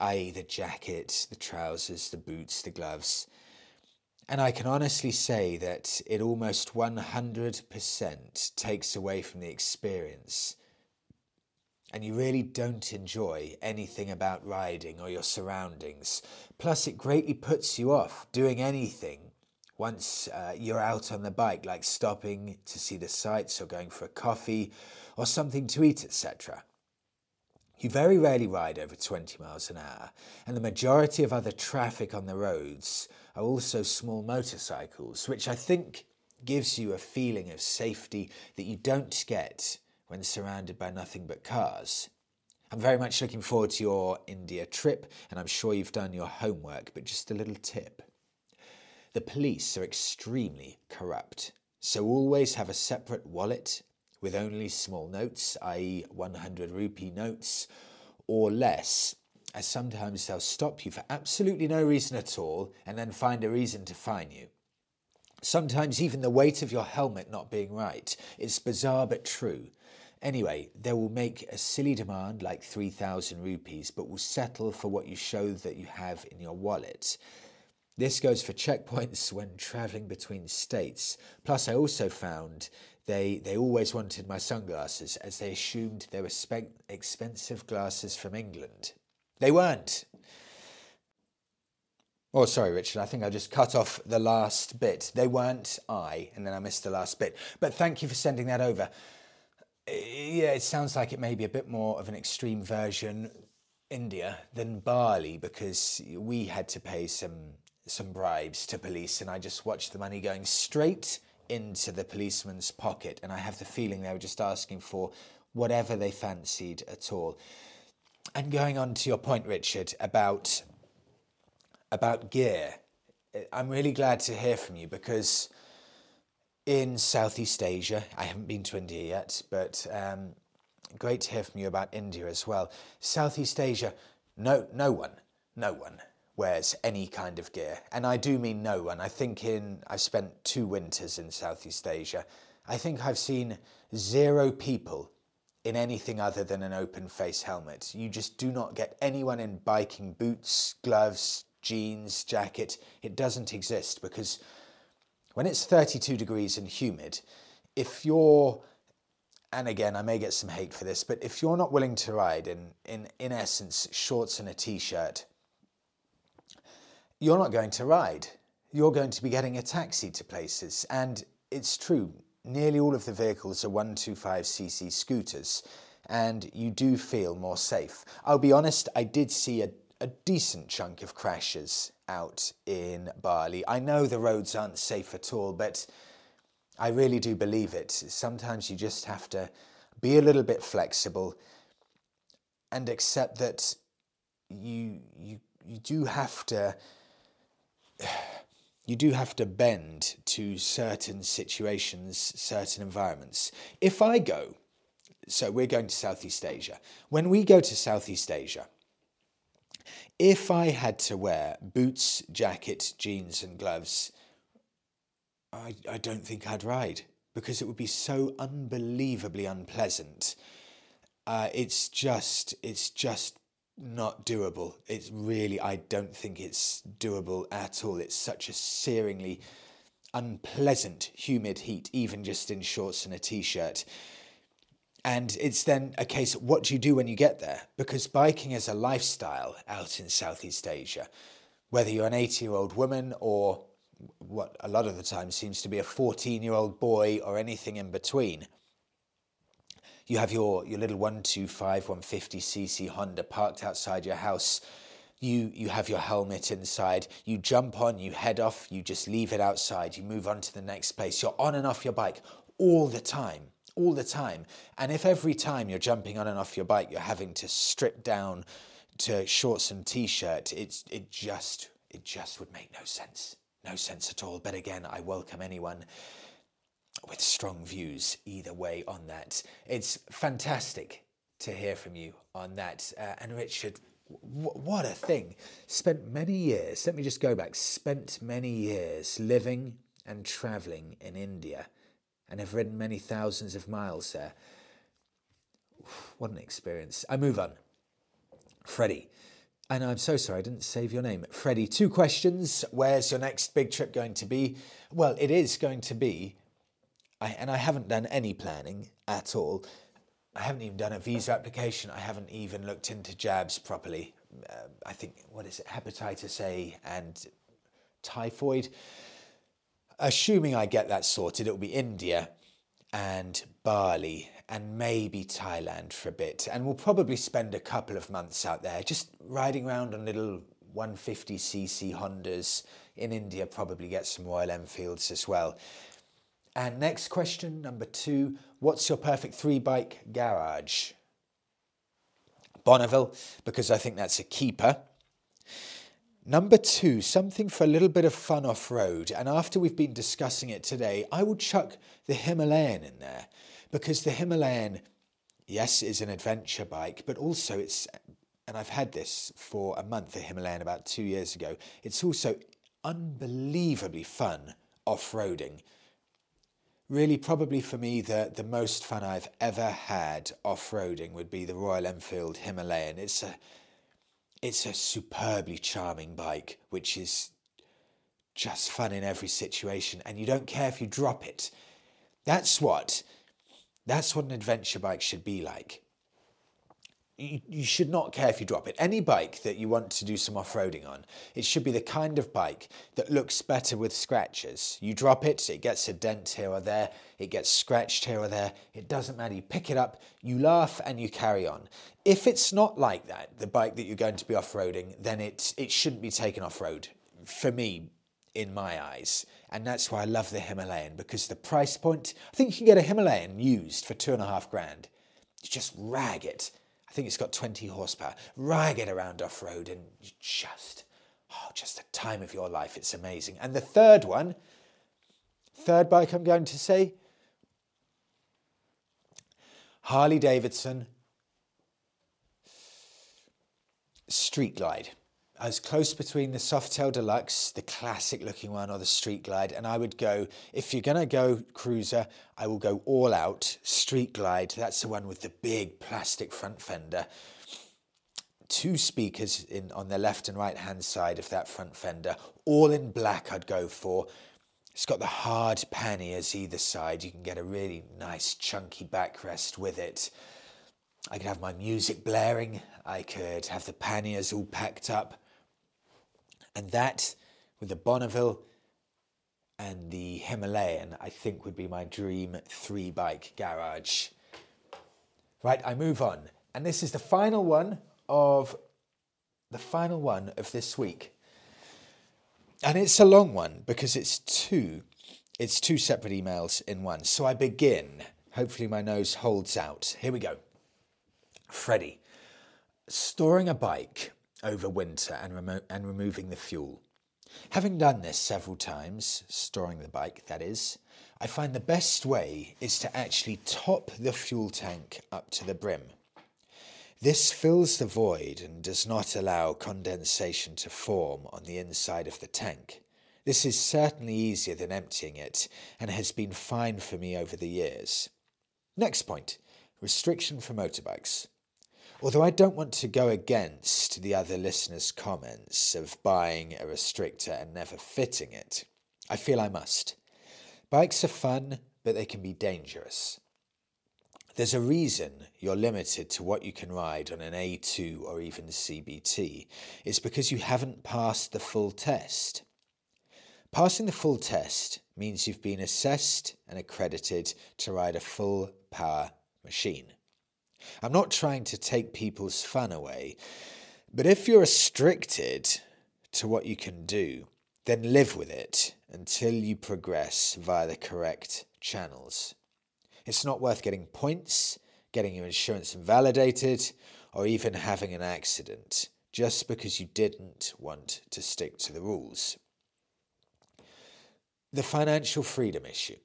i.e., the jacket, the trousers, the boots, the gloves. And I can honestly say that it almost 100% takes away from the experience. And you really don't enjoy anything about riding or your surroundings. Plus, it greatly puts you off doing anything once uh, you're out on the bike, like stopping to see the sights or going for a coffee or something to eat, etc. You very rarely ride over 20 miles an hour, and the majority of other traffic on the roads are also small motorcycles, which I think gives you a feeling of safety that you don't get when surrounded by nothing but cars. I'm very much looking forward to your India trip, and I'm sure you've done your homework, but just a little tip. The police are extremely corrupt, so always have a separate wallet with only small notes, i.e., 100 rupee notes or less, as sometimes they'll stop you for absolutely no reason at all and then find a reason to fine you. Sometimes even the weight of your helmet not being right. It's bizarre but true. Anyway, they will make a silly demand like 3,000 rupees, but will settle for what you show that you have in your wallet. This goes for checkpoints *laughs* when traveling between states. Plus, I also found they, they always wanted my sunglasses as they assumed they were spe- expensive glasses from England. They weren't. Oh, sorry, Richard. I think I just cut off the last bit. They weren't I, and then I missed the last bit. But thank you for sending that over. Eh, yeah, it sounds like it may be a bit more of an extreme version, India, than Bali, because we had to pay some some bribes to police, and I just watched the money going straight into the policeman's pocket, and I have the feeling they were just asking for whatever they fancied at all. And going on to your point, Richard, about about gear, I'm really glad to hear from you because in Southeast Asia, I haven't been to India yet, but um, great to hear from you about India as well. Southeast Asia, no, no one, no one wears any kind of gear, and I do mean no one. I think in I've spent two winters in Southeast Asia. I think I've seen zero people in anything other than an open face helmet. You just do not get anyone in biking boots, gloves, jeans, jacket. It doesn't exist because when it's 32 degrees and humid, if you're and again, I may get some hate for this, but if you're not willing to ride in, in, in essence, shorts and a t shirt, you're not going to ride. You're going to be getting a taxi to places. And it's true, nearly all of the vehicles are 125cc scooters, and you do feel more safe. I'll be honest, I did see a a decent chunk of crashes out in Bali. I know the roads aren't safe at all, but I really do believe it. Sometimes you just have to be a little bit flexible and accept that you you you do have to you do have to bend to certain situations, certain environments. If I go, so we're going to Southeast Asia. When we go to Southeast Asia, if I had to wear boots, jacket, jeans, and gloves, I, I don't think I'd ride because it would be so unbelievably unpleasant. Uh, it's just, it's just not doable. It's really, I don't think it's doable at all. It's such a searingly unpleasant, humid heat, even just in shorts and a t shirt. And it's then a case of what do you do when you get there? Because biking is a lifestyle out in Southeast Asia. Whether you're an 80 year old woman or what a lot of the time seems to be a 14 year old boy or anything in between, you have your, your little 125, 150cc Honda parked outside your house. You, you have your helmet inside, you jump on, you head off, you just leave it outside, you move on to the next place. You're on and off your bike all the time all the time. And if every time you're jumping on and off your bike, you're having to strip down to shorts and t-shirt, it's it just it just would make no sense. No sense at all. But again, I welcome anyone with strong views either way on that. It's fantastic to hear from you on that. Uh, and Richard, w- what a thing. Spent many years, let me just go back, spent many years living and traveling in India and have ridden many thousands of miles there. What an experience. I move on. Freddie. And I'm so sorry, I didn't save your name. Freddie, two questions. Where's your next big trip going to be? Well, it is going to be, I, and I haven't done any planning at all. I haven't even done a visa application. I haven't even looked into jabs properly. Uh, I think, what is it, hepatitis A and typhoid assuming I get that sorted, it'll be India and Bali and maybe Thailand for a bit. And we'll probably spend a couple of months out there just riding around on little 150cc Hondas. In India, probably get some Royal Enfields as well. And next question, number two What's your perfect three bike garage? Bonneville, because I think that's a keeper. Number two, something for a little bit of fun off road. And after we've been discussing it today, I would chuck the Himalayan in there because the Himalayan, yes, is an adventure bike, but also it's, and I've had this for a month, the Himalayan about two years ago, it's also unbelievably fun off roading. Really, probably for me, the, the most fun I've ever had off roading would be the Royal Enfield Himalayan. It's a it's a superbly charming bike, which is just fun in every situation, and you don't care if you drop it. That's what that's what an adventure bike should be like. You, you should not care if you drop it. Any bike that you want to do some off roading on, it should be the kind of bike that looks better with scratches. You drop it, it gets a dent here or there, it gets scratched here or there, it doesn't matter. You pick it up, you laugh, and you carry on. If it's not like that, the bike that you're going to be off roading, then it, it shouldn't be taken off road. For me, in my eyes. And that's why I love the Himalayan because the price point, I think you can get a Himalayan used for two and a half grand. You just rag it I think it's got 20 horsepower. Rag it around off road and just, oh, just the time of your life. It's amazing. And the third one, third bike I'm going to say, Harley Davidson Street Glide. I was close between the Softail Deluxe, the classic looking one, or the Street Glide, and I would go, if you're going to go cruiser, I will go all out Street Glide. That's the one with the big plastic front fender. Two speakers in on the left and right hand side of that front fender, all in black, I'd go for. It's got the hard panniers either side. You can get a really nice chunky backrest with it. I could have my music blaring. I could have the panniers all packed up. And that, with the Bonneville and the Himalayan, I think would be my dream three bike garage. Right, I move on. And this is the final one of the final one of this week. And it's a long one because it's two it's two separate emails in one. So I begin. Hopefully my nose holds out. Here we go. Freddie, storing a bike over winter and, remo- and removing the fuel. Having done this several times, storing the bike that is, I find the best way is to actually top the fuel tank up to the brim. This fills the void and does not allow condensation to form on the inside of the tank. This is certainly easier than emptying it and has been fine for me over the years. Next point restriction for motorbikes. Although I don't want to go against the other listeners' comments of buying a restrictor and never fitting it, I feel I must. Bikes are fun, but they can be dangerous. There's a reason you're limited to what you can ride on an A2 or even CBT. It's because you haven't passed the full test. Passing the full test means you've been assessed and accredited to ride a full power machine. I'm not trying to take people's fun away, but if you're restricted to what you can do, then live with it until you progress via the correct channels. It's not worth getting points, getting your insurance invalidated, or even having an accident just because you didn't want to stick to the rules. The financial freedom issue.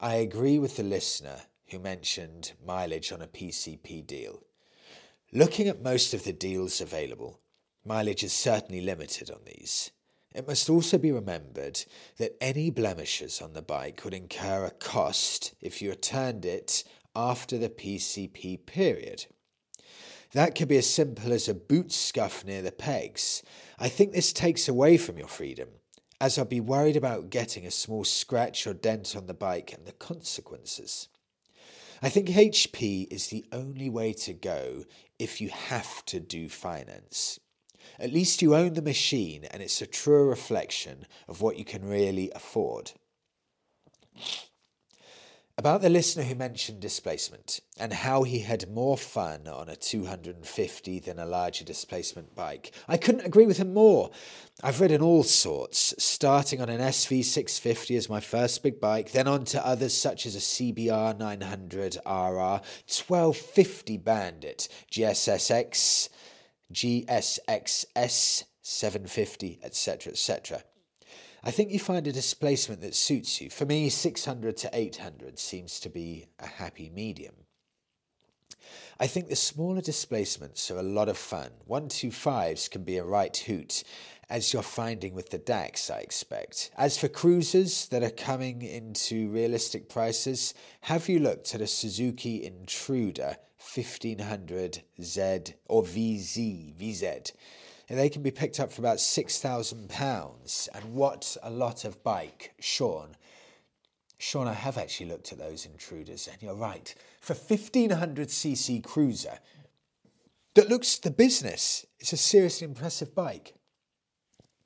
I agree with the listener who mentioned mileage on a PCP deal. Looking at most of the deals available, mileage is certainly limited on these. It must also be remembered that any blemishes on the bike would incur a cost if you returned it after the PCP period. That could be as simple as a boot scuff near the pegs. I think this takes away from your freedom, as I'll be worried about getting a small scratch or dent on the bike and the consequences. I think HP is the only way to go if you have to do finance. At least you own the machine and it's a true reflection of what you can really afford. About the listener who mentioned displacement and how he had more fun on a 250 than a larger displacement bike. I couldn't agree with him more. I've ridden all sorts, starting on an SV650 as my first big bike, then on to others such as a CBR 900 RR, 1250 Bandit, GSSX, GSXS 750, etc., etc. I think you find a displacement that suits you. For me, 600 to 800 seems to be a happy medium. I think the smaller displacements are a lot of fun. 125s can be a right hoot, as you're finding with the DAX, I expect. As for cruisers that are coming into realistic prices, have you looked at a Suzuki Intruder 1500Z or VZ, VZ? They can be picked up for about £6,000. And what a lot of bike, Sean. Sean, I have actually looked at those intruders, and you're right. For 1500cc cruiser, that looks the business. It's a seriously impressive bike.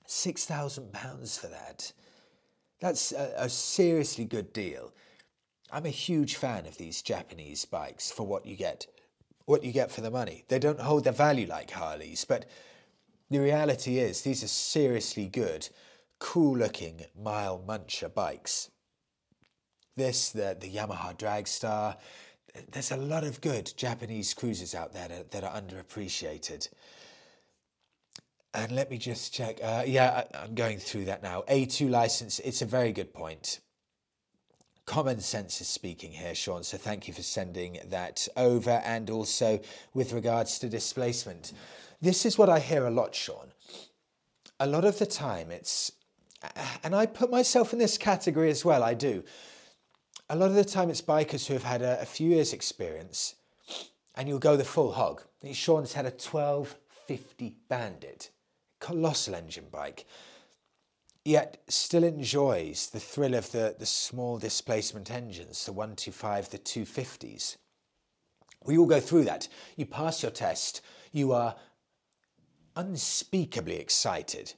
£6,000 for that. That's a, a, seriously good deal. I'm a huge fan of these Japanese bikes for what you get, what you get for the money. They don't hold their value like Harleys, but the reality is these are seriously good, cool-looking mile muncher bikes. This, the, the Yamaha Dragstar, there's a lot of good Japanese cruisers out there that, that are underappreciated. And let me just check. Uh, yeah, I, I'm going through that now. A2 license, it's a very good point. Common sense is speaking here, Sean, so thank you for sending that over. And also with regards to displacement, this is what I hear a lot, Sean. A lot of the time, it's, and I put myself in this category as well, I do. A lot of the time, it's bikers who have had a, a few years' experience, and you'll go the full hog. Sean's had a 1250 Bandit colossal engine bike, yet still enjoys the thrill of the, the small displacement engines, the 125, the 250s. We all go through that. You pass your test, you are unspeakably excited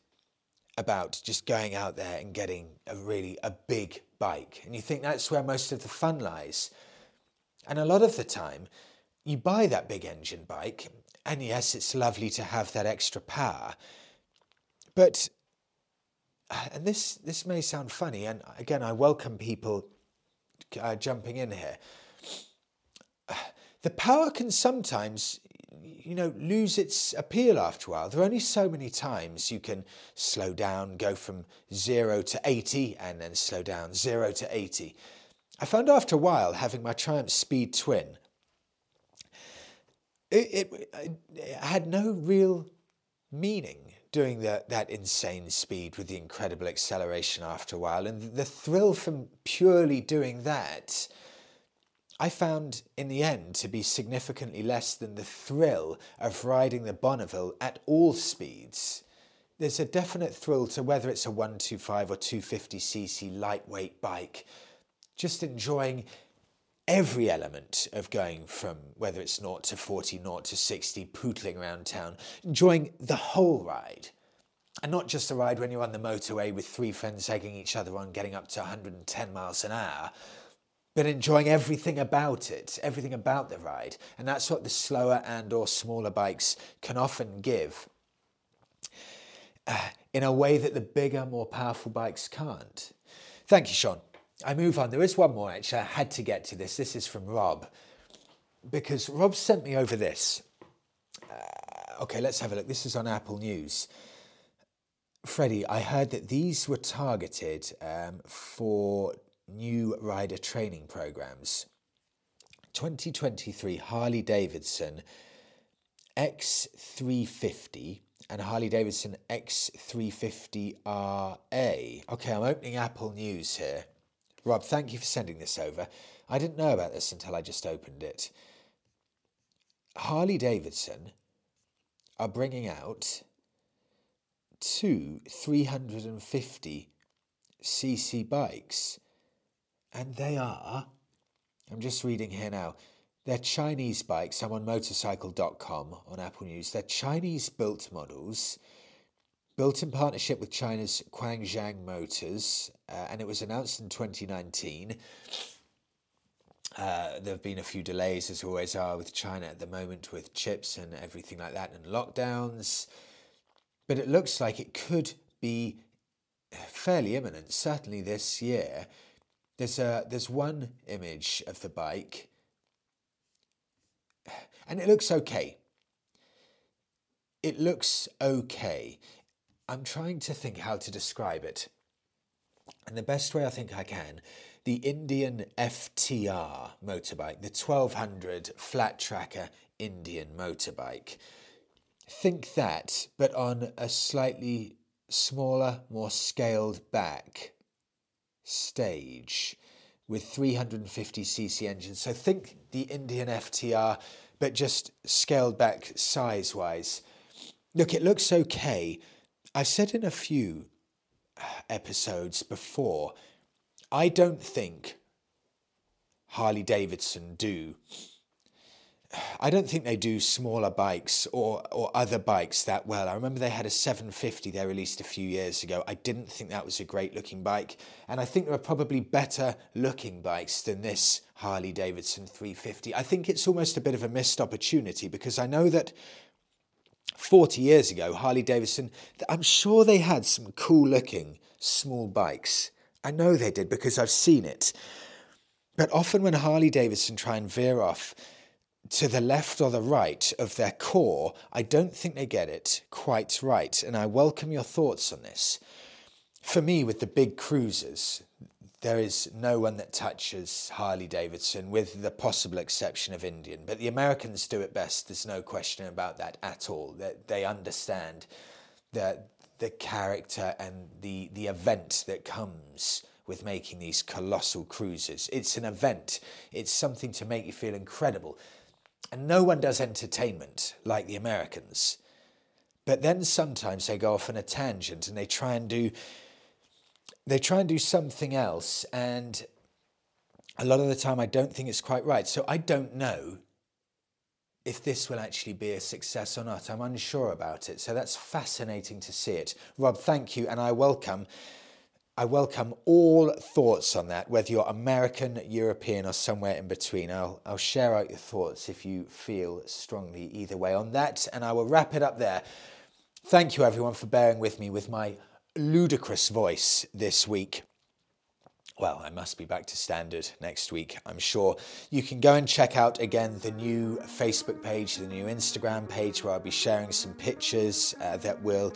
about just going out there and getting a really a big bike. And you think that's where most of the fun lies. And a lot of the time you buy that big engine bike and yes it's lovely to have that extra power. But, and this, this may sound funny, and again, I welcome people uh, jumping in here. The power can sometimes, you know, lose its appeal after a while. There are only so many times you can slow down, go from zero to 80, and then slow down, zero to 80. I found after a while, having my Triumph Speed Twin, it, it, it had no real meaning doing that, that insane speed with the incredible acceleration after a while. And the thrill from purely doing that, I found in the end to be significantly less than the thrill of riding the Bonneville at all speeds. There's a definite thrill to whether it's a 125 or 250cc lightweight bike, just enjoying every element of going from whether it's 0 to 40, 0 to 60, pootling around town, enjoying the whole ride. And not just a ride when you're on the motorway with three friends egging each other on, getting up to 110 miles an hour, but enjoying everything about it, everything about the ride. And that's what the slower and or smaller bikes can often give uh, in a way that the bigger, more powerful bikes can't. Thank you, Sean. I move on. There is one more, actually. I had to get to this. This is from Rob, because Rob sent me over this. Uh, okay, let's have a look. This is on Apple News. Freddie, I heard that these were targeted um, for new rider training programs. 2023 Harley Davidson X350 and Harley Davidson X350RA. Okay, I'm opening Apple News here. Rob, thank you for sending this over. I didn't know about this until I just opened it. Harley Davidson are bringing out two 350 cc bikes, and they are, I'm just reading here now, they're Chinese bikes. I'm on motorcycle.com on Apple News. They're Chinese built models built in partnership with China's Qianjiang Motors, uh, and it was announced in 2019. Uh, there have been a few delays, as always are with China at the moment, with chips and everything like that, and lockdowns. But it looks like it could be fairly imminent, certainly this year. There's a there's one image of the bike, and it looks okay. It looks okay. I'm trying to think how to describe it. And the best way I think I can, the Indian FTR motorbike, the 1200 flat tracker Indian motorbike. Think that, but on a slightly smaller, more scaled back stage with 350cc engines. So think the Indian FTR, but just scaled back size wise. Look, it looks okay, I've said in a few uh, episodes before, I don't think Harley Davidson do I don't think they do smaller bikes or or other bikes that well. I remember they had a 750 they released a few years ago. I didn't think that was a great looking bike, and I think there are probably better looking bikes than this Harley Davidson 350. I think it's almost a bit of a missed opportunity because I know that 40 years ago Harley Davidson, I'm sure they had some cool looking small bikes. I know they did because I've seen it. But often when Harley Davidson try and veer off to the left or the right of their core, I don't think they get it quite right. And I welcome your thoughts on this. For me, with the big cruisers, there is no one that touches Harley Davidson, with the possible exception of Indian. But the Americans do it best. There's no question about that at all. That they understand the the character and the the event that comes with making these colossal cruisers. It's an event. It's something to make you feel incredible. And no one does entertainment like the Americans. But then sometimes they go off on a tangent and they try and do they try and do something else and a lot of the time I don't think it's quite right. So I don't know if this will actually be a success or not. I'm unsure about it. So that's fascinating to see it. Rob, thank you and I welcome I welcome all thoughts on that, whether you're American, European, or somewhere in between. I'll, I'll share out your thoughts if you feel strongly either way on that, and I will wrap it up there. Thank you, everyone, for bearing with me with my ludicrous voice this week. Well, I must be back to standard next week, I'm sure. You can go and check out again the new Facebook page, the new Instagram page, where I'll be sharing some pictures uh, that will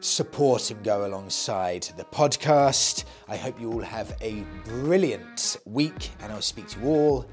support and go alongside the podcast. I hope you all have a brilliant week, and I'll speak to you all